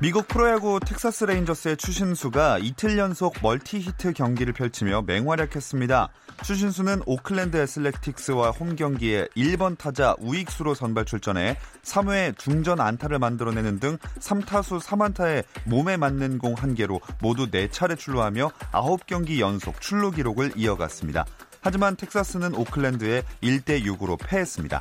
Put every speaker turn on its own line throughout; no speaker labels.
미국 프로야구 텍사스 레인저스의 추신수가 이틀 연속 멀티 히트 경기를 펼치며 맹활약했습니다. 추신수는 오클랜드 애슬레틱스와 홈 경기에 1번 타자 우익수로 선발 출전해 3회 중전 안타를 만들어내는 등 3타수 3안타에 몸에 맞는 공 1개로 모두 4차례 출루하며 9경기 연속 출루 기록을 이어갔습니다. 하지만 텍사스는 오클랜드에 1대 6으로 패했습니다.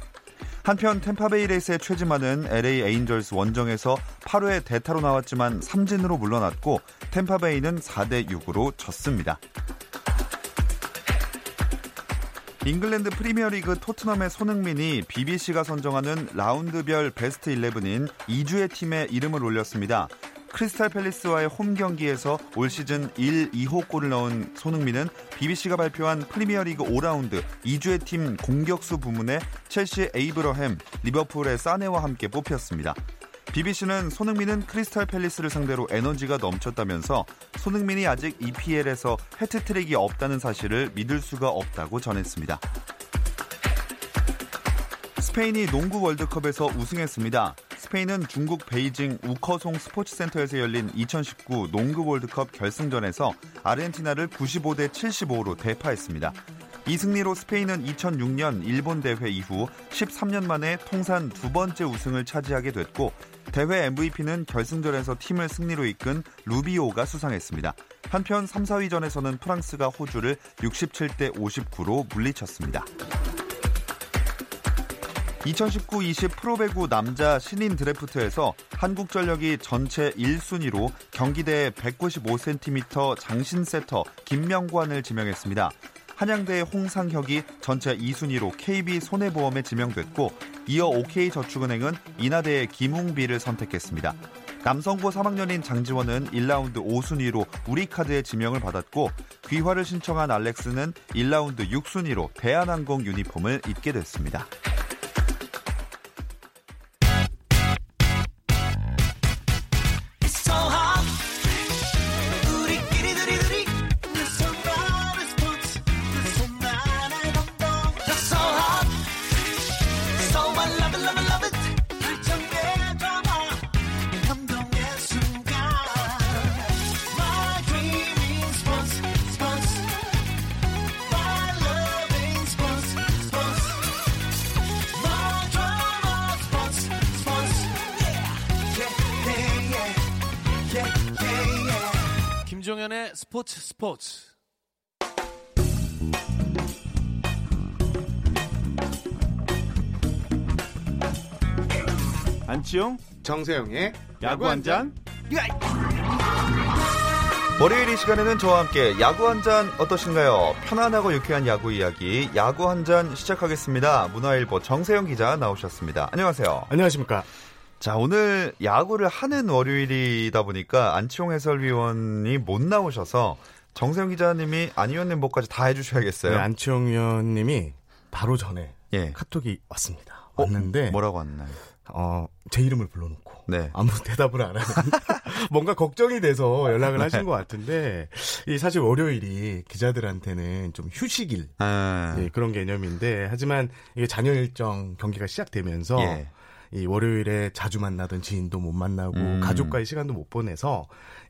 한편 템파베이 레이스의 최지만은 LA 에인절스 원정에서 8회 대타로 나왔지만 삼진으로 물러났고 템파베이는 4대 6으로 졌습니다. 잉글랜드 프리미어리그 토트넘의 손흥민이 BBC가 선정하는 라운드별 베스트 11인 2주의 팀에 이름을 올렸습니다. 크리스탈 팰리스와의 홈 경기에서 올 시즌 1, 2호 골을 넣은 손흥민은 BBC가 발표한 프리미어리그 5라운드 2주의 팀 공격수 부문에 첼시 에이브러햄, 리버풀의 사네와 함께 뽑혔습니다. BBC는 손흥민은 크리스탈 팰리스를 상대로 에너지가 넘쳤다면서 손흥민이 아직 EPL에서 해트트릭이 없다는 사실을 믿을 수가 없다고 전했습니다. 스페인이 농구 월드컵에서 우승했습니다. 스페인은 중국 베이징 우커송 스포츠센터에서 열린 2019 농구 월드컵 결승전에서 아르헨티나를 95대 75로 대파했습니다. 이 승리로 스페인은 2006년 일본 대회 이후 13년 만에 통산 두 번째 우승을 차지하게 됐고 대회 MVP는 결승전에서 팀을 승리로 이끈 루비오가 수상했습니다. 한편 3, 4위전에서는 프랑스가 호주를 67대 59로 물리쳤습니다. 2019-20 프로배구 남자 신인 드래프트에서 한국전력이 전체 1순위로 경기대 195cm 장신 세터 김명관을 지명했습니다. 한양대의 홍상혁이 전체 2순위로 KB 손해보험에 지명됐고 이어 OK저축은행은 인하대의 김웅비를 선택했습니다. 남성고 3학년인 장지원은 1라운드 5순위로 우리카드에 지명을 받았고 귀화를 신청한 알렉스는 1라운드 6순위로 대한항공 유니폼을 입게 됐습니다.
스포츠.
안치용
정세영의
야구 한 잔. 월요일 이 시간에는 저와 함께 야구 한 잔 어떠신가요? 편안하고 유쾌한 야구 이야기 야구 한 잔 시작하겠습니다. 문화일보 정세영 기자 나오셨습니다. 안녕하세요.
안녕하십니까.
자, 오늘 야구를 하는 월요일이다 보니까 안치홍 해설위원이 못 나오셔서 정세영 기자님이 안 위원님 목까지 다 해주셔야겠어요.
네, 안치홍 위원님이 바로 전에
예.
카톡이 왔습니다. 왔는데
어, 뭐라고 왔나요?
어, 제 이름을 불러놓고
네.
아무 대답을 안 하는 뭔가 걱정이 돼서 연락을 하신 것 같은데 이 사실 월요일이 기자들한테는 좀 휴식일
아,
예, 그런 개념인데 하지만 이게 잔여 일정 경기가 시작되면서
예.
이 월요일에 자주 만나던 지인도 못 만나고
음.
가족과의 시간도 못 보내서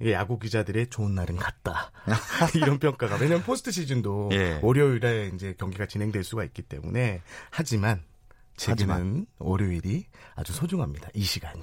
야구 기자들의 좋은 날은 갔다 이런 평가가 왜냐면 포스트 시즌도
예.
월요일에 이제 경기가 진행될 수가 있기 때문에 하지만 제게는
하지만.
월요일이 아주 소중합니다 이 시간이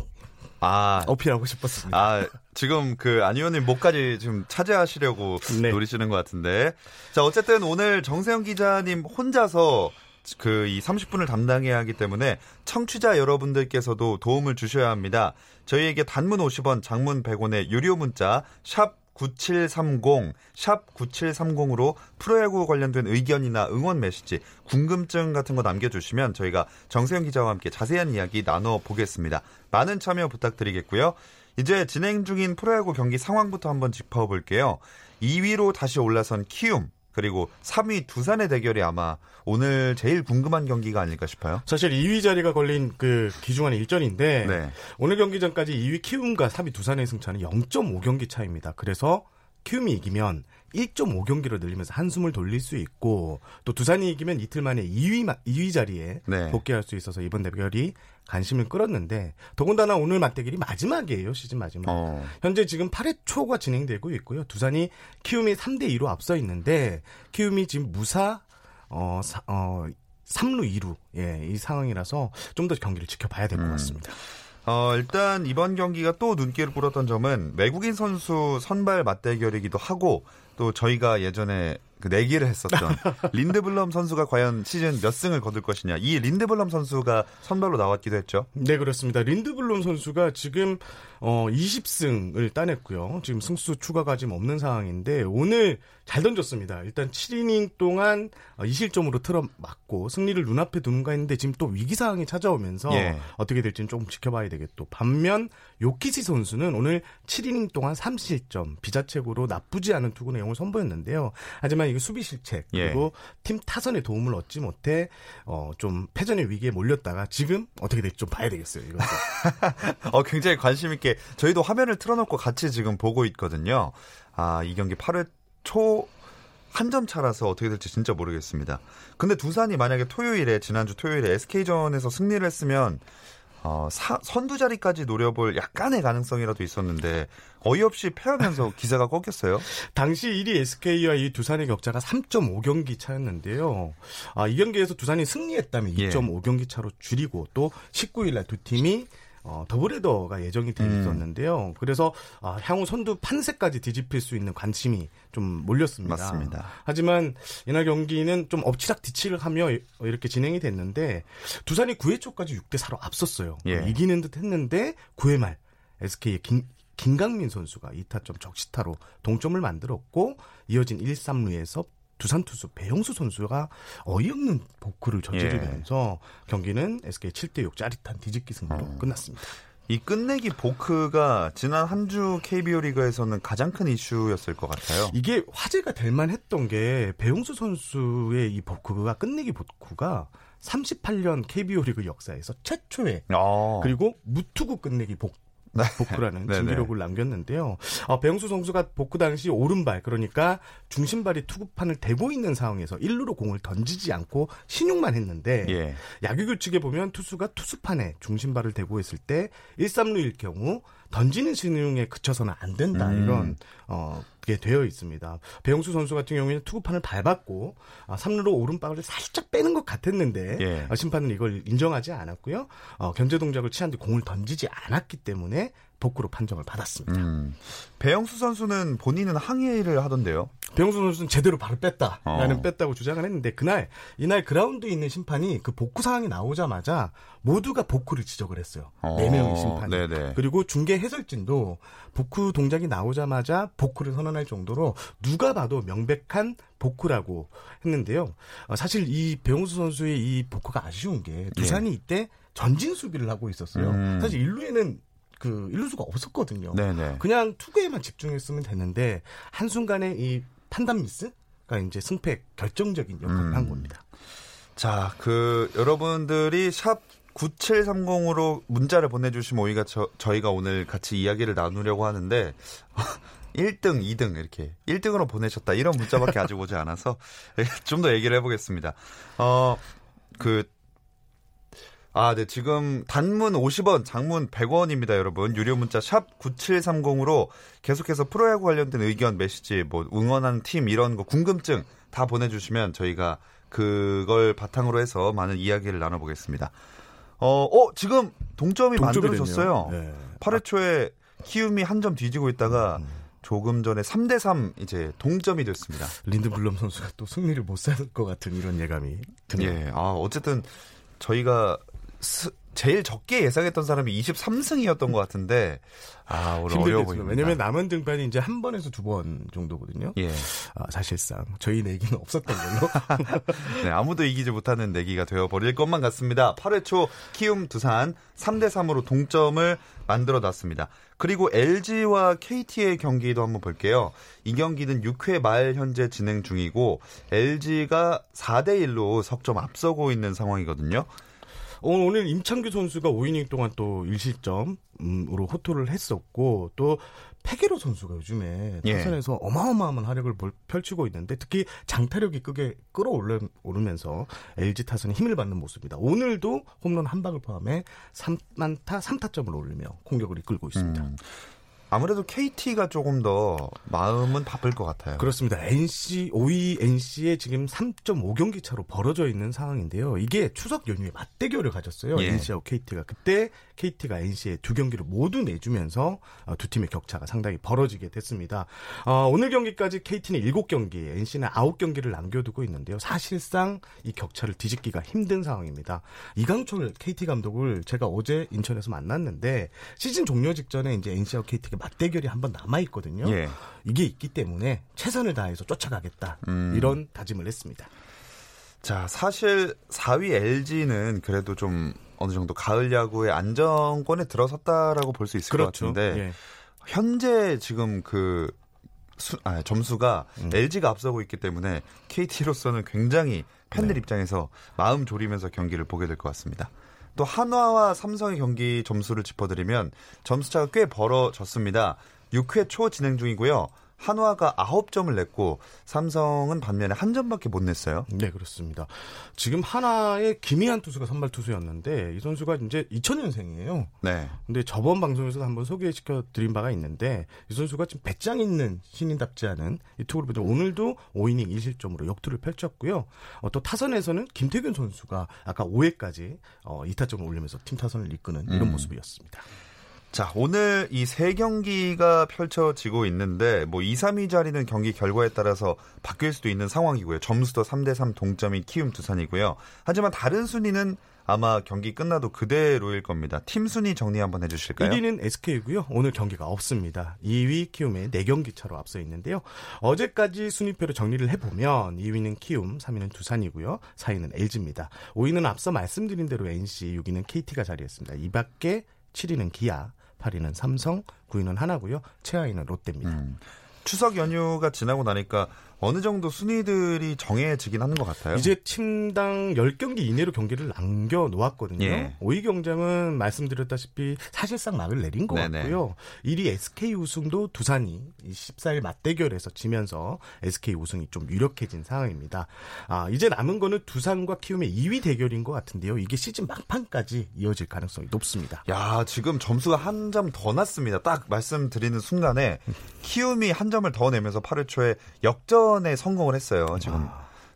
아,
어필하고 싶었습니다.
아, 지금 그 안 의원님 목까지 지금 차지하시려고
네.
노리시는 것 같은데. 자, 어쨌든 오늘 정세영 기자님 혼자서 그 이 30분을 담당해야 하기 때문에 청취자 여러분들께서도 도움을 주셔야 합니다. 저희에게 단문 50원, 장문 100원의 유료 문자 샵 9730, 샵 9730으로 프로야구 관련된 의견이나 응원 메시지, 궁금증 같은 거 남겨주시면 저희가 정세영 기자와 함께 자세한 이야기 나눠보겠습니다. 많은 참여 부탁드리겠고요. 이제 진행 중인 프로야구 경기 상황부터 한번 짚어볼게요. 2위로 다시 올라선 키움, 그리고 3위 두산의 대결이 아마 오늘 제일 궁금한 경기가 아닐까 싶어요.
사실 2위 자리가 걸린 그 기중한 일전인데
네.
오늘 경기 전까지 2위 키움과 3위 두산의 승차는 0.5경기 차입니다. 그래서 키움이 이기면 1.5경기로 늘리면서 한숨을 돌릴 수 있고 또 두산이 이기면 이틀 만에 2위 2위 자리에
네.
복귀할 수 있어서 이번 대결이 관심을 끌었는데 더군다나 오늘 맞대결이 마지막이에요 시즌 마지막.
어.
현재 지금 8회 초가 진행되고 있고요. 두산이 키움이 3대 2로 앞서 있는데 키움이 지금 무사 어, 사, 어 3루 2루 예, 이 상황이라서 좀 더 경기를 지켜봐야 될것 같습니다.
어, 일단 이번 경기가 또 눈길을 끌었던 점은 외국인 선수 선발 맞대결이기도 하고 또 저희가 예전에 그 내기를 했었던 린드블럼 선수가 과연 시즌 몇 승을 거둘 것이냐. 이 린드블럼 선수가 선발로 나왔기도 했죠.
네, 그렇습니다. 린드블럼 선수가 지금 어 20승을 따냈고요. 지금 승수 추가가 지금 없는 상황인데 오늘 잘 던졌습니다. 일단 7이닝 동안 2실점으로 틀어맞고 승리를 눈앞에 두는가 했는데 지금 또 위기 상황이 찾아오면서
예.
어떻게 될지는 조금 지켜봐야 되겠고 반면 요키시 선수는 오늘 7이닝 동안 3실점 비자책으로 나쁘지 않은 투구 내용을 선보였는데요. 하지만 이게 수비 실책
예.
그리고 팀 타선의 도움을 얻지 못해 어 좀 패전의 위기에 몰렸다가 지금 어떻게 될지 좀 봐야 되겠어요. 이것도.
어, 굉장히 관심 있게 저희도 화면을 틀어놓고 같이 지금 보고 있거든요. 아, 이 경기 8회 초 한점 차라서 어떻게 될지 진짜 모르겠습니다. 근데 두산이 만약에 토요일에 지난주 토요일에 SK전에서 승리를 했으면 어, 사- 선두 자리까지 노려볼 약간의 가능성이라도 있었는데 어이없이 패하면서 기세가 꺾였어요.
당시 1위 SK와 이 두산의 격차가 3.5경기 차였는데요. 아, 이 경기에서 두산이 승리했다면
예.
2.5경기 차로 줄이고 또 19일 날 두 팀이 어, 더블헤더가 예정이 돼
음.
있었는데요. 그래서 아, 향후 선두 판세까지 뒤집힐 수 있는 관심이 좀 몰렸습니다.
맞습니다.
하지만 이날 경기는 좀 엎치락 뒤치를 하며 이렇게 진행이 됐는데 두산이 9회 초까지 6대 4로 앞섰어요.
예.
이기는 듯 했는데 9회 말 SK의 김, 김강민 선수가 2타점 적시타로 동점을 만들었고 이어진 1, 3루에서 두산 투수 배영수 선수가 어이없는 보크를 저지르면서 경기는 SK 7대 6 짜릿한 뒤집기 승부로 끝났습니다.
이 끝내기 보크가 지난 한 주 KBO 리그에서는 가장 큰 이슈였을 것 같아요.
이게 화제가 될 만했던 게 배용수 선수의 이 보크가 끝내기 보크가 38년 KBO 리그 역사에서 최초의
어.
그리고 무투구 끝내기 복
네.
복구라는. 진기록을 남겼는데요. 어, 배영수 선수가 복구 당시 오른발 그러니까 중심발이 투구판을 대고 있는 상황에서 1루로 공을 던지지 않고 신용만 했는데
예.
야구 규칙에 보면 투수가 투수판에 중심발을 대고 있을 때 1, 3루일 경우 던지는 신용에 그쳐서는 안 된다
음.
이런 어 그게 되어 있습니다. 배영수 선수 같은 경우에는 투구판을 밟았고 아, 3루로 오른발을 살짝 빼는 것 같았는데
예.
어, 심판은 이걸 인정하지 않았고요. 어, 견제 동작을 취한 뒤 공을 던지지 않았기 때문에 복구로 판정을 받았습니다.
음. 배영수 선수는 본인은 항의를 하던데요.
배영수 선수는 제대로 발을 뺐다.
어.
나는 뺐다고 주장을 했는데 그날 이날 그라운드에 있는 심판이 그 복구 상황이 나오자마자 모두가 복구를 지적을 했어요.
어.
네 명의 심판이.
네네.
그리고 중계 해설진도 복구 동작이 나오자마자 복구를 선언할 정도로 누가 봐도 명백한 복구라고 했는데요. 어, 사실 이 배용수 선수의 이 복구가 아쉬운 게 두산이 이때 전진 수비를 하고 있었어요.
예. 음.
사실 일루에는 그 일루수가 없었거든요.
네네.
그냥 투구에만 집중했으면 됐는데 한 순간에 이 판단 미스가 이제 승패 결정적인 역할을
음.
한 겁니다.
자, 그 여러분들이 샵 9730으로 문자를 보내주시면 오히려 저, 저희가 오늘 같이 이야기를 나누려고 하는데 1등, 2등 이렇게 1등으로 보내셨다 이런 문자밖에 아직 오지 않아서 좀 더 얘기를 해보겠습니다. 어, 그 아, 네. 지금 단문 50원, 장문 100원입니다, 여러분. 유료 문자 샵 9730으로 계속해서 프로야구 관련된 의견, 메시지, 뭐 응원하는 팀 이런 거 궁금증 다 보내 주시면 저희가 그걸 바탕으로 해서 많은 이야기를 나눠 보겠습니다. 어, 어 지금 동점이,
동점이
만들어졌어요.
네.
8회 초에 키움이 한 점 뒤지고 있다가 조금 전에 3대 3 이제 동점이 됐습니다.
린드블럼 선수가 또 승리를 못 살 것 같은 이런 예감이 드네요.
예. 아, 어쨌든 저희가 스- 제일 적게 예상했던 사람이 23승이었던 것 같은데 아 오늘 어려워 보입니다.
왜냐면 남은 등판이 이제 한 번에서 두 번 정도거든요.
예.
아, 사실상 저희 내기는 없었던 걸로.
네, 아무도 이기지 못하는 내기가 되어 버릴 것만 같습니다. 8회 초 키움 두산 3대 3으로 동점을 만들어 놨습니다. 그리고 LG와 KT의 경기도 한번 볼게요. 이 경기는 6회 말 현재 진행 중이고 LG가 4대 1로 석점 앞서고 있는 상황이거든요.
오늘 임창규 선수가 5이닝 동안 또 1실점으로 호투를 했었고 또 페게로 선수가 요즘에
예.
타선에서 어마어마한 활약을 볼- 펼치고 있는데 특히 장타력이 끄게 끌어오르면서 LG 타선에 힘을 받는 모습입니다. 오늘도 홈런 한 방을 포함해 3만타 3타점을 올리며 공격을 이끌고 있습니다.
음. 아무래도 KT가 조금 더 마음은 바쁠 것 같아요.
그렇습니다. NC 5위 NC에 지금 3.5경기 차로 벌어져 있는 상황인데요. 이게 추석 연휴에 맞대결을 가졌어요.
예.
NC하고 KT가 그때 KT가 NC에 두 경기를 모두 내주면서 어, 두 팀의 격차가 상당히 벌어지게 됐습니다. 어, 오늘 경기까지 KT는 7경기, NC는 9경기를 남겨두고 있는데요. 사실상 이 격차를 뒤집기가 힘든 상황입니다. 이강철 KT 감독을 제가 어제 인천에서 만났는데 시즌 종료 직전에 이제 NC와 KT가 맞대결이 한 번 남아 있거든요.
예.
이게 있기 때문에 최선을 다해서 쫓아가겠다
음.
이런 다짐을 했습니다.
자, 사실 4위 LG는 그래도 좀 어느 정도 가을 야구의 안정권에 들어섰다라고 볼 수 있을 것 같은데
예.
현재 지금 그 수, 아, 점수가
음.
LG가 앞서고 있기 때문에 KT로서는 굉장히 팬들
네.
입장에서 마음 졸이면서 경기를 보게 될 것 같습니다. 또 한화와 삼성의 경기 점수를 짚어드리면 점수차가 꽤 벌어졌습니다. 6회 초 진행 중이고요. 한화가 9점을 냈고 삼성은 반면에 한 점밖에 못 냈어요.
네, 그렇습니다. 지금 하나의 김희한 투수가 선발 투수였는데 이 선수가 이제 2000년생이에요.
네.
근데 저번 방송에서도 한번 소개시켜 드린 바가 있는데 이 선수가 지금 배짱 있는 신인답지 않은 이 투구를 보죠. 오늘도 5이닝 1실점으로 역투를 펼쳤고요. 어, 또 타선에서는 김태균 선수가 아까 5회까지 어, 2타점을 올리면서 팀 타선을 이끄는 이런
음.
모습이었습니다.
자, 오늘 이 세 경기가 펼쳐지고 있는데 뭐 2, 3위 자리는 경기 결과에 따라서 바뀔 수도 있는 상황이고요. 점수도 3대 3 동점인 키움 두산이고요. 하지만 다른 순위는 아마 경기 끝나도 그대로일 겁니다. 팀 순위 정리 한번 해 주실까요?
1위는 SK고요. 오늘 경기가 없습니다. 2위 키움의 4경기 차로 앞서 있는데요. 어제까지 순위표로 정리를 해보면 2위는 키움, 3위는 두산이고요. 4위는 LG입니다. 5위는 앞서 말씀드린 대로 NC, 6위는 KT가 자리했습니다. 이 밖에 7위는 기아, 8위는 삼성, 9위는 하나고요. 최하위는 롯데입니다.
음. 추석 연휴가 지나고 나니까 어느 정도 순위들이 정해지긴 하는 것 같아요.
이제 팀당 10경기 이내로 경기를 남겨 놓았거든요.
예.
5위 경쟁은 말씀드렸다시피 사실상 막을 내린 것
네네.
같고요. 1위 SK 우승도 두산이 이 14일 맞대결에서 지면서 SK 우승이 좀 유력해진 상황입니다. 아, 이제 남은 거는 두산과 키움의 2위 대결인 것 같은데요. 이게 시즌 막판까지 이어질 가능성이 높습니다.
야, 지금 점수가 한 점 더 났습니다. 딱 말씀드리는 순간에 키움이 한 점을 더 내면서 8회 초에 역전 에 성공을 했어요. 지금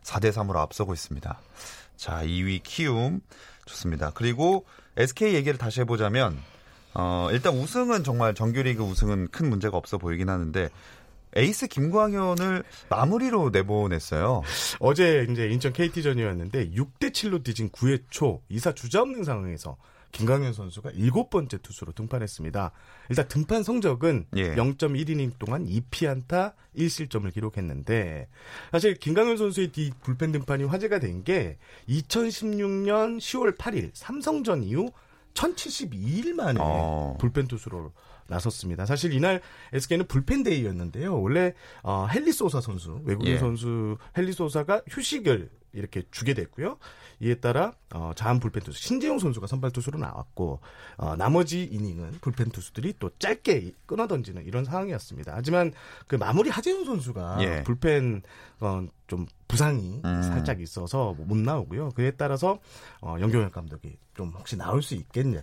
4대 3으로 앞서고 있습니다. 자, 2위 키움 좋습니다. 그리고 SK 얘기를 다시 해보자면 어, 일단 우승은 정말 정규리그 우승은 큰 문제가 없어 보이긴 하는데 에이스 김광현을 마무리로 내보냈어요.
어제 이제 인천 KT전이었는데 6대 7로 뒤진 9회 초 2사 주자 없는 상황에서 김강현 선수가 일곱 번째 투수로 등판했습니다. 일단 등판 성적은
예.
0.1이닝 동안 2피안타 1실점을 기록했는데 사실 김강현 선수의 이 불펜 등판이 화제가 된 게 2016년 10월 8일 삼성전 이후 1072일 만에
어.
불펜 투수로 나섰습니다. 사실 이날 SK는 불펜 데이였는데요. 원래 어, 헨리 소사 선수 외국인
예.
선수 헨리 소사가 휴식을 이렇게 주게 됐고요. 이에 따라 어, 자한 불펜 투수 신재용 선수가 선발 투수로 나왔고 어, 나머지 이닝은 불펜 투수들이 또 짧게 끊어 던지는 이런 상황이었습니다. 하지만 그 마무리 하재훈 선수가
예.
불펜 어, 좀 부상이
음.
살짝 있어서 못 나오고요. 그에 따라서 어, 연경현 감독이 좀 혹시 나올 수 있겠냐.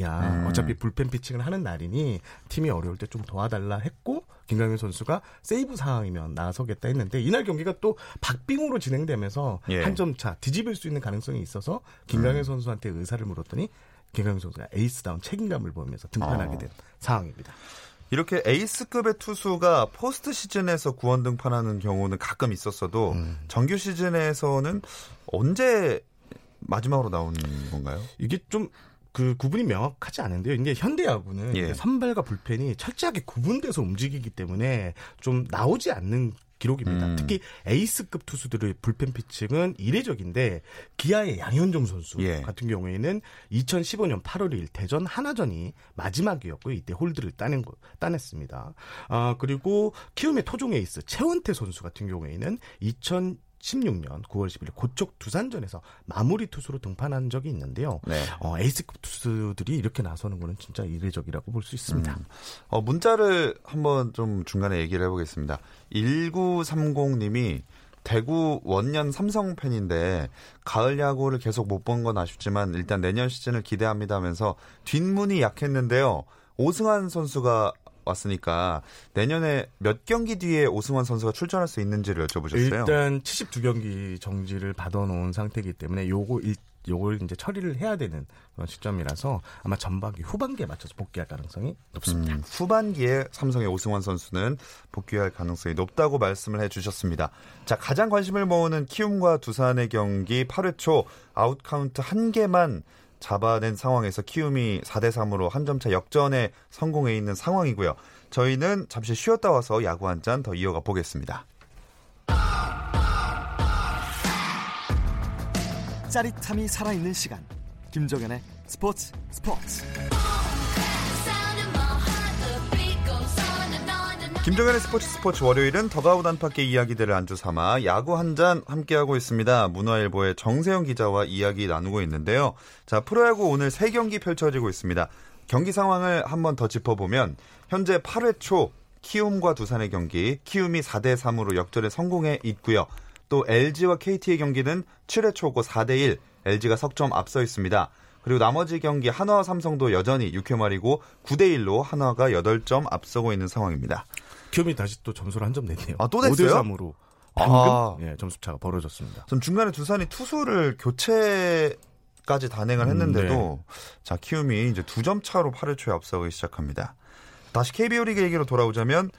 야,
음.
어차피 불펜 피칭을 하는 날이니 팀이 어려울 때 좀 도와달라 했고 김강현 선수가 세이브 상황이면 나서겠다 했는데 이날 경기가 또 박빙으로 진행되면서
예.
한점 차 뒤집을 수 있는 가능성이 있어서
음.
김강현 선수한테 의사를 물었더니 김광현 선수가 에이스다운 책임감을 보이면서 등판하게
어.
된 상황입니다.
이렇게 에이스급의 투수가 포스트 시즌에서 구원 등판하는 경우는 가끔 있었어도
음.
정규 시즌에서는 언제 마지막으로 나오는 건가요?
이게 좀 그 구분이 명확하지 않은데요. 이제 현대야구는
예.
선발과 불펜이 철저하게 구분돼서 움직이기 때문에 좀 나오지 않는 기록입니다.
음.
특히 에이스급 투수들의 불펜 피칭은 이례적인데 기아의 양현종 선수
예.
같은 경우에는 2015년 8월 2일 대전 한화전이 마지막이었고요. 이때 홀드를 따낸 거, 따냈습니다. 아, 그리고 키움의 토종 에이스 최원태 선수 같은 경우에는 2000 16년 9월 10일 고척 두산전에서 마무리 투수로 등판한 적이 있는데요.
네.
어, 에이스급 투수들이 이렇게 나서는 거는 진짜 이례적이라고 볼 수 있습니다.
음. 어, 문자를 한번 좀 중간에 얘기를 해보겠습니다. 1930님이 대구 원년 삼성 팬인데 가을 야구를 계속 못 본 건 아쉽지만 일단 내년 시즌을 기대합니다 하면서 뒷문이 약했는데요. 오승환 선수가 왔으니까 내년에 몇 경기 뒤에 오승환 선수가 출전할 수 있는지를 여쭤보셨어요.
일단 72경기 정지를 받아놓은 상태이기 때문에 요거 일, 요걸 이제 처리를 해야 되는 그런 시점이라서 아마 전반기 후반기에 맞춰서 복귀할 가능성이 높습니다.
음, 후반기에 삼성의 오승환 선수는 복귀할 가능성이 높다고 말씀을 해주셨습니다. 자, 가장 관심을 모으는 키움과 두산의 경기 8회 초 아웃 카운트 한 개만 잡아낸 상황에서 키움이 4대 3으로 한 점 차 역전에 성공해 있는 상황이고요. 저희는 잠시 쉬었다 와서 야구 한 잔 더 이어가 보겠습니다.
짜릿함이 살아있는 시간 김종현의 스포츠 스포츠
김종현의 스포츠 스포츠 월요일은 더가웃 안팎의 이야기들을 안주 삼아 야구 한 잔 함께하고 있습니다. 문화일보의 정세영 기자와 이야기 나누고 있는데요. 자, 프로야구 오늘 세 경기 펼쳐지고 있습니다. 경기 상황을 한번 더 짚어보면 현재 8회 초 키움과 두산의 경기 키움이 4대 3으로 역전에 성공해 있고요. 또 LG와 KT의 경기는 7회 초고 4대 1 LG가 석점 앞서 있습니다. 그리고 나머지 경기 한화와 삼성도 여전히 6회 말이고 9대 1로 한화가 8점 앞서고 있는 상황입니다.
키움이 다시 또 점수를 한 점 냈네요.
아, 또 냈어요?
5대 3으로 방금
아.
예, 점수 차가 벌어졌습니다.
좀 중간에 두산이 투수를 교체까지 단행을 했는데도
음,
자 키움이 이제 두 점 차로 8회 초에 앞서기 시작합니다. 다시 KBO 리그 얘기로 돌아오자면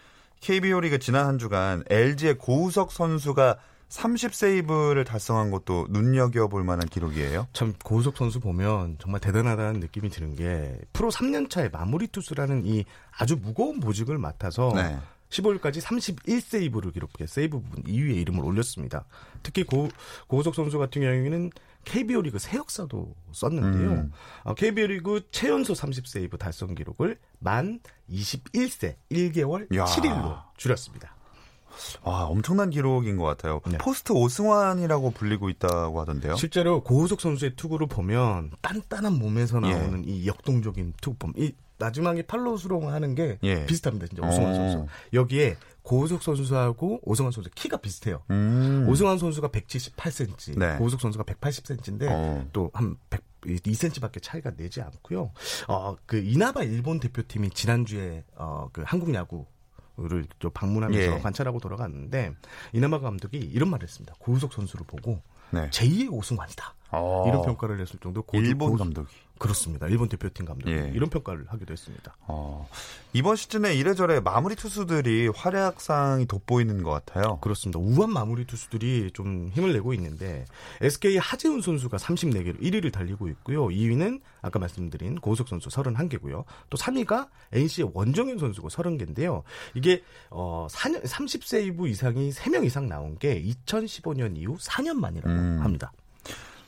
KBO 리그 지난 한 주간 LG의 고우석 선수가 30세이브를 달성한 것도 눈여겨볼 만한 기록이에요.
참 고우석 선수 보면 정말 대단하다는 느낌이 드는 게 프로 3년 차에 마무리 투수라는 이 아주 무거운 보직을 맡아서
네.
15일까지 31세이브를 기록해 세이브 부분 2위에 이름을 올렸습니다. 특히 고, 고우석 선수 같은 경우에는 KBO 리그 새 역사도 썼는데요.
음.
어, KBO 리그 최연소 30세이브 달성 기록을 만 21세 1개월
야.
7일로 줄였습니다.
와 엄청난 기록인 것 같아요.
네.
포스트 오승환이라고 불리고 있다고 하던데요.
실제로 고우석 선수의 투구를 보면 단단한 몸에서
예.
나오는 이 역동적인 투구폼, 이 마지막에 팔로 수롱하는 게
예.
비슷합니다. 진짜 오승환
어.
선수. 여기에 고우석 선수하고 오승환 선수 키가 비슷해요.
음.
오승환 선수가 178cm,
네.
고우석 선수가 180cm인데
어.
또한 2cm밖에 차이가 내지 않고요. 어, 그 이나바 일본 대표팀이 지난주에 어, 그 한국 야구 를좀 방문하면서
예.
관찰하고 돌아갔는데 이나마 감독이 이런 말을 했습니다. 고우석 선수를 보고
네.
제2의 오승환이다.
어.
이런 평가를 했을 정도 고
일본
고-
감독이.
그렇습니다. 일본 대표팀 감독이
예.
이런 평가를 하기도 했습니다.
어, 이번 시즌에 이래저래 마무리 투수들이 활약상이 돋보이는 것 같아요.
그렇습니다. 우한 마무리 투수들이 좀 힘을 내고 있는데 SK 하재훈 선수가 34개로 1위를 달리고 있고요. 2위는 아까 말씀드린 고우석 선수 31개고요. 또 3위가 NC의 원정현 선수고 30개인데요. 이게 어 4년 30세이브 이상이 3명 이상 나온 게 2015년 이후 4년 만이라고
음.
합니다.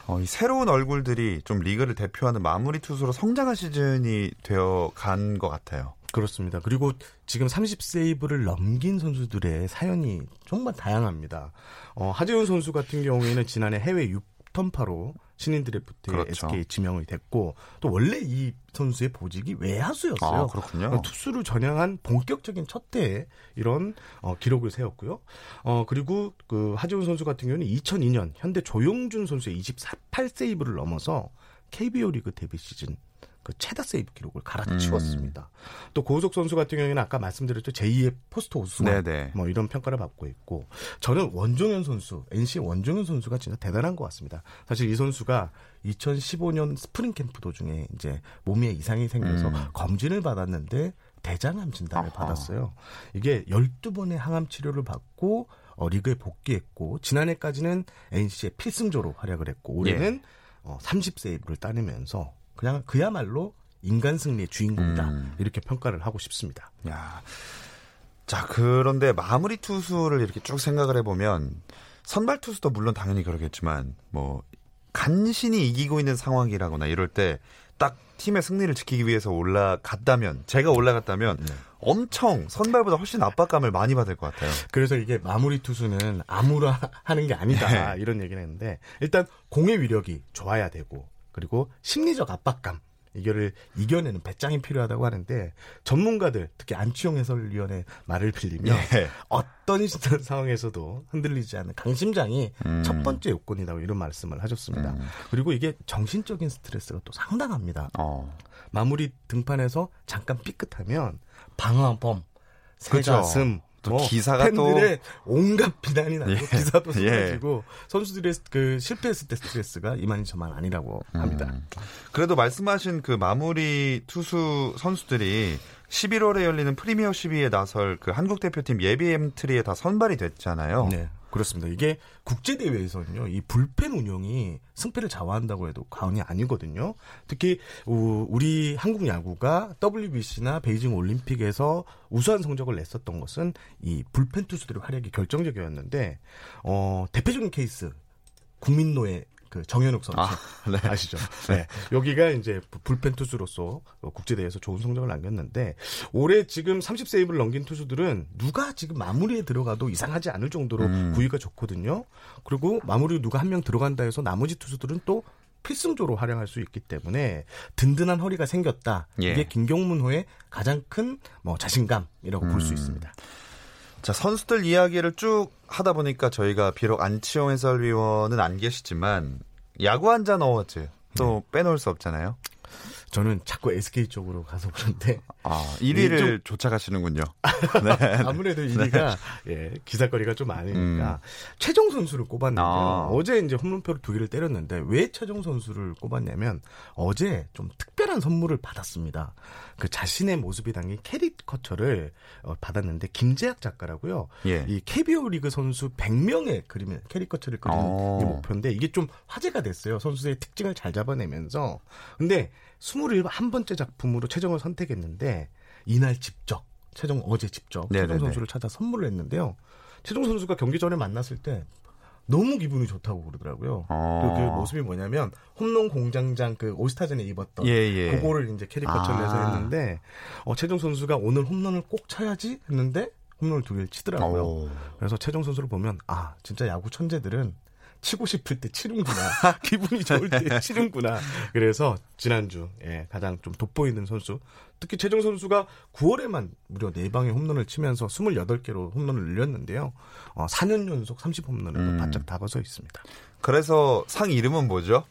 어, 이 새로운 얼굴들이 좀 리그를 대표하는 마무리 투수로 성장한 시즌이 되어 간 것 같아요.
그렇습니다. 그리고 지금 30세이브를 넘긴 선수들의 사연이 정말 다양합니다. 어, 하재훈 선수 같은 경우에는 지난해 해외 6턴파로 신인 드래프트에
그렇죠.
SK 지명이 됐고 또 원래 이 선수의 보직이 외야수였어요.
아, 그렇군요.
어, 투수를 전향한 본격적인 첫 해에 이런 어, 기록을 세웠고요. 어, 그리고 그 하재훈 선수 같은 경우는 2002년 현대 조용준 선수의 28세이브를 넘어서 KBO 리그 데뷔 시즌 그 최다 세이브 기록을 갈아치웠습니다. 또 고우석 선수 같은 경우에는 아까 말씀드렸죠 제2의 포스트 오승환
네네.
뭐 이런 평가를 받고 있고 저는 원종현 선수 NC 원종현 선수가 진짜 대단한 것 같습니다. 사실 이 선수가 2015년 스프링 캠프 도중에 이제 몸에 이상이 생겨서
음.
검진을 받았는데 대장암 진단을
아하.
받았어요. 이게 12번의 항암 치료를 받고 어, 리그에 복귀했고 지난해까지는 NC의 필승조로 활약을 했고 올해는 어, 30세이브를 따내면서 그냥 그야말로 인간 승리의 주인공이다.
음.
이렇게 평가를 하고 싶습니다.
야. 자, 그런데 마무리 투수를 이렇게 쭉 생각을 해보면 선발 투수도 물론 당연히 그러겠지만 뭐 간신히 이기고 있는 상황이라거나 이럴 때 딱 팀의 승리를 지키기 위해서 올라갔다면 제가 올라갔다면
네.
엄청 선발보다 훨씬 압박감을 많이 받을 것 같아요.
그래서 이게 마무리 투수는 아무나 하는 게 아니다. 이런 얘기를 했는데 일단 공의 위력이 좋아야 되고 그리고 심리적 압박감 이거를 이겨내는 배짱이 필요하다고 하는데 전문가들 특히 안치홍 해설위원의 말을 빌리면
예.
어떤 상황에서도 흔들리지 않는 강심장이
음.
첫 번째 요건이라고 이런 말씀을 하셨습니다. 그리고 이게 정신적인 스트레스가 또 상당합니다.
어.
마무리 등판에서 잠깐 삐끗하면 방화범. 새가슴,
또
뭐
기사가 또-
팬들의 온갖 비난이 나고
예.
기사도
예.
쏟아지고 선수들의 그 실패했을 때 스트레스가 이만저만 아니라고 합니다.
음. 그래도 말씀하신 그 마무리 투수 선수들이 11월에 열리는 프리미어 12에 나설 그 한국 대표팀 예비 엔트리에 다 선발이 됐잖아요.
네. 그렇습니다. 이게 국제 대회에서는요, 이 불펜 운영이 승패를 좌우한다고 해도 과언이 아니거든요. 특히 우- 우리 한국 야구가 WBC나 베이징 올림픽에서 우수한 성적을 냈었던 것은 이 불펜 투수들의 활약이 결정적이었는데 어, 대표적인 케이스 국민노예 그 정현욱 선수
아, 네.
아시죠? 네. 여기가 이제 부- 불펜 투수로서 어, 국제대회에서 좋은 성적을 남겼는데 올해 지금 30세이브를 넘긴 투수들은 누가 지금 마무리에 들어가도 이상하지 않을 정도로
음.
구위가 좋거든요. 그리고 마무리 누가 한 명 들어간다 해서 나머지 투수들은 또 필승조로 활용할 수 있기 때문에 든든한 허리가 생겼다.
예.
이게 김경문호의 가장 큰 뭐 자신감이라고 볼수
음.
있습니다.
자, 선수들 이야기를 쭉 하다 보니까 저희가 비록 안치홍 해설위원은 안 계시지만 야구 한잔 어워즈 또 빼놓을 수 없잖아요.
저는 자꾸 SK 쪽으로 가서 그런데
아, 1위를
좀-
쫓아가시는군요.
아무래도 1위가 예, 기사거리가 좀 많으니까 최정 선수를 꼽았는데요.
음. 아.
어제 이제 홈런포를 두 개를 때렸는데 왜 최정 선수를 꼽았냐면 어제 좀 특별한 선물을 받았습니다. 그 자신의 모습이 담긴 캐리커처를 어, 받았는데 김재학 작가라고요.
예.
이 KBO 리그 선수 100명의 그림을 캐리커처를 그리는
어.
게 목표인데 이게 좀 화제가 됐어요. 선수의 특징을 잘 잡아내면서. 근데 21번째 작품으로 최정을 선택했는데 이날 직접 최종 어제 직접
네네네.
최종 선수를 찾아 선물을 했는데요. 최종 선수가 경기 전에 만났을 때 너무 기분이 좋다고 그러더라고요.
어.
그, 그 모습이 뭐냐면 홈런 공장장 그 올스타전에 입었던
예, 예.
그거를 이제 캐리커처를 해서
아.
했는데 어, 최종 선수가 오늘 홈런을 꼭 쳐야지 했는데 홈런을 두 개를 치더라고요.
오.
그래서 최종 선수를 보면 아 진짜 야구 천재들은 치고 싶을 때 치는구나. 기분이 좋을 때 치는구나. 그래서 지난주 예, 가장 좀 돋보이는 선수. 특히 최종 선수가 9월에만 무려 4방의 홈런을 치면서 28개로 홈런을 늘렸는데요. 어, 4년 연속 30홈런을
음.
바짝 다가서 있습니다.
그래서 상 이름은 뭐죠?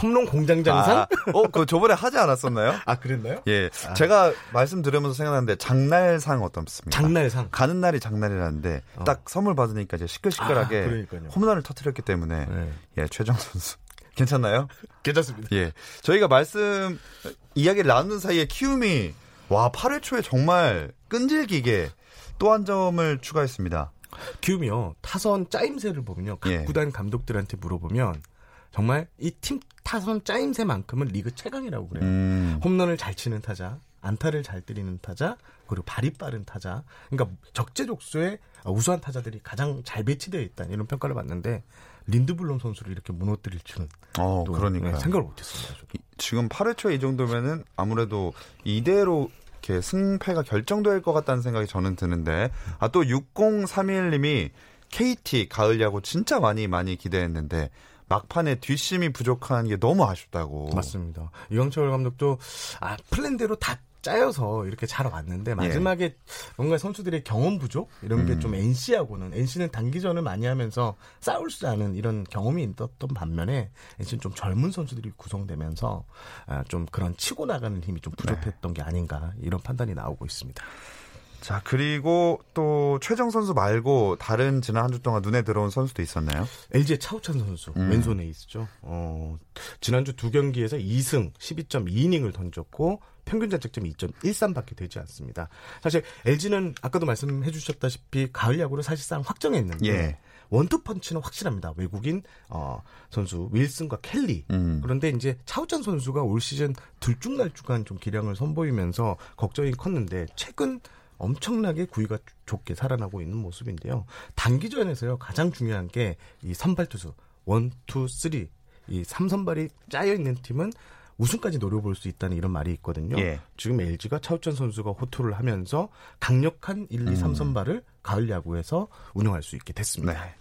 홈런 공장장상
아, 어, 그거 저번에 하지 않았었나요?
아, 그랬나요?
예. 제가 말씀 들으면서 생각났는데 장날상 어떻습니까?
장날상
가는 날이 장날이라는데
어.
딱 선물 받으니까 이제 시끌시끌하게
아.
홈런을 터뜨렸기 때문에
네.
예, 최정 선수 괜찮나요?
괜찮습니다
예. 저희가 말씀 이야기를 나누는 사이에 키움이 와, 8회 초에 정말 끈질기게 또 한 점을 추가했습니다.
키움이요 타선 짜임새를 보면요 각
예.
구단 감독들한테 물어보면 정말 이 팀 타선 짜임새만큼은 리그 최강이라고 그래요.
음.
홈런을 잘 치는 타자, 안타를 잘 때리는 타자, 그리고 발이 빠른 타자. 그러니까 적재적소에 우수한 타자들이 가장 잘 배치되어 있다 이런 평가를 받는데 린드블럼 선수를 이렇게 무너뜨릴 줄은
어,
또
그러니까
네, 생각을 못했습니다. 저도.
지금 8회 초에 이 정도면은 아무래도 이대로 이렇게 승패가 결정될 것 같다는 생각이 저는 드는데 아 또 6031님이 KT 가을 야구 진짜 많이 많이 기대했는데 막판에 뒷심이 부족한 게 너무 아쉽다고.
맞습니다. 이광철 감독도 아 플랜대로 다 짜여서 이렇게 잘 왔는데 마지막에 뭔가 선수들의 경험 부족 이런 게좀 NC하고는 NC는 단기전을 많이 하면서 싸울 수 않은 이런 경험이 있었던 반면에 NC는 좀 젊은 선수들이 구성되면서 아, 좀 그런 치고 나가는 힘이 좀 부족했던 게 아닌가 이런 판단이 나오고 있습니다.
자 그리고 또 최정 선수 말고 다른 지난 한 주 동안 눈에 들어온 선수도 있었나요?
LG의 차우찬 선수
음.
왼손 에이스죠. 어, 지난주 두 경기에서 2승 12.2이닝을 던졌고 평균 자책점이 2.13밖에 되지 않습니다. 사실 LG는 아까도 말씀해 주셨다시피 가을 야구를 사실상 확정했는데
예.
원투 펀치는 확실합니다. 외국인 어, 선수 윌슨과 켈리.
음.
그런데 이제 차우찬 선수가 올 시즌 들쭉날쭉한 좀 기량을 선보이면서 걱정이 컸는데 최근 엄청나게 구위가 좋게 살아나고 있는 모습인데요. 단기전에서요 가장 중요한 게 이 선발 투수 one, two, three 이 삼선발이 짜여 있는 팀은 우승까지 노려볼 수 있다는 이런 말이 있거든요.
예.
지금 LG가 차우찬 선수가 호투를 하면서 강력한 1, 2, 3선발을 가을 야구에서 운영할 수 있게 됐습니다.
네.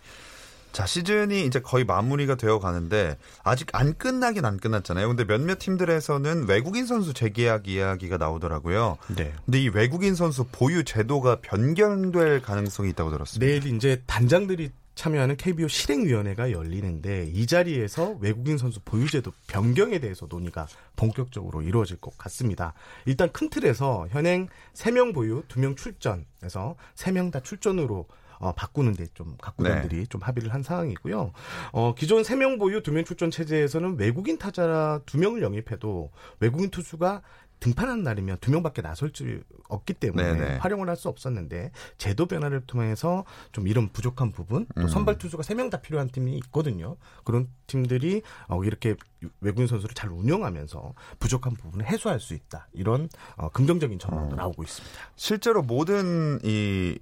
자, 시즌이 이제 거의 마무리가 되어 가는데 아직 안 끝나긴 안 끝났잖아요. 근데 몇몇 팀들에서는 외국인 선수 재계약 이야기가 나오더라고요.
네.
근데 이 외국인 선수 보유 제도가 변경될 가능성이 있다고 들었습니다.
내일 이제 단장들이 참여하는 KBO 실행위원회가 열리는데 이 자리에서 외국인 선수 보유제도 변경에 대해서 논의가 본격적으로 이루어질 것 같습니다. 일단 큰 틀에서 현행 3명 보유, 2명 출전에서 3명 다 출전으로 어, 바꾸는데 좀 각구단들이
네.
좀 합의를 한 상황이고요. 어, 기존 3명 보유, 2명 출전 체제에서는 외국인 타자 2명을 영입해도 외국인 투수가 등판한 날이면 두 명밖에 나설 수 없기 때문에
네네.
활용을 할 수 없었는데 제도 변화를 통해서 좀 이런 부족한 부분 또
음.
선발 투수가 세 명 다 필요한 팀이 있거든요. 그런 팀들이 어, 이렇게 외국인 선수를 잘 운영하면서 부족한 부분을 해소할 수 있다. 이런 어, 긍정적인 전망도
어.
나오고 있습니다.
실제로 모든 이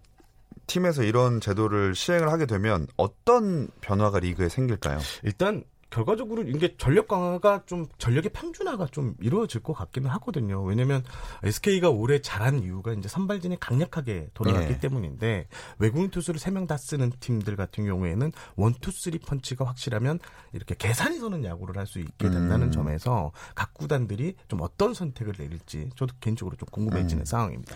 팀에서 이런 제도를 시행을 하게 되면 어떤 변화가 리그에 생길까요?
일단 결과적으로 이게 전력 강화가 좀 전력의 평준화가 좀 이루어질 것 같기는 하거든요. 왜냐면 SK가 올해 잘한 이유가 이제 선발진이 강력하게 돌아갔기
예.
때문인데 외국인 투수를 세 명 다 쓰는 팀들 같은 경우에는 one two three 펀치가 확실하면 이렇게 계산이 서는 야구를 할 수 있게 된다는
음.
점에서 각 구단들이 좀 어떤 선택을 내릴지 저도 개인적으로 좀 궁금해지는
음.
상황입니다.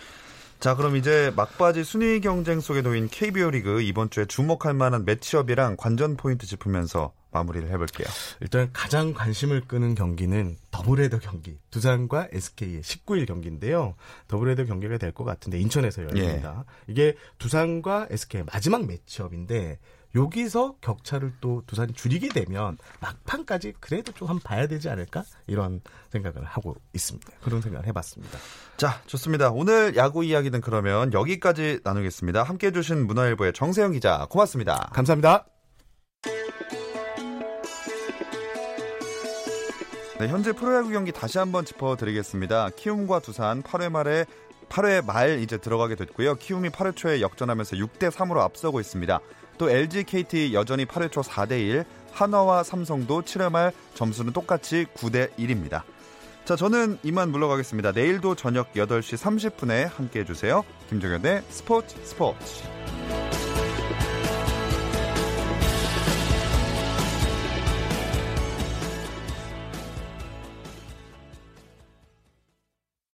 자, 그럼 이제 막바지 순위 경쟁 속에 놓인 KBO 리그 이번 주에 주목할 만한 매치업이랑 관전 포인트 짚으면서 마무리를 해볼게요.
일단 가장 관심을 끄는 경기는 더블헤더 경기 두산과 SK의 19일 경기인데요. 더블헤더 경기가 될 것 같은데 인천에서 열립니다. 이게 두산과 SK의 마지막 매치업인데 여기서 격차를 또 두산이 줄이게 되면 막판까지 그래도 좀 한번 봐야 되지 않을까 이런 생각을 하고 있습니다. 그런 생각을 해봤습니다.
자, 좋습니다. 오늘 야구 이야기는 그러면 여기까지 나누겠습니다. 함께 해 주신 문화일보의 정세영 기자, 고맙습니다.
감사합니다.
네, 현재 프로야구 경기 다시 한번 짚어드리겠습니다. 키움과 두산 8회 말에 8회 말 이제 들어가게 됐고요. 키움이 8회 초에 역전하면서 6대 3으로 앞서고 있습니다. 또 LG, KT 여전히 8회 초 4대 1, 한화와 삼성도 7회 말 점수는 똑같이 9대 1입니다. 자, 저는 이만 물러가겠습니다. 내일도 저녁 8시 30분에 함께 해주세요. 김종현의 스포츠 스포츠.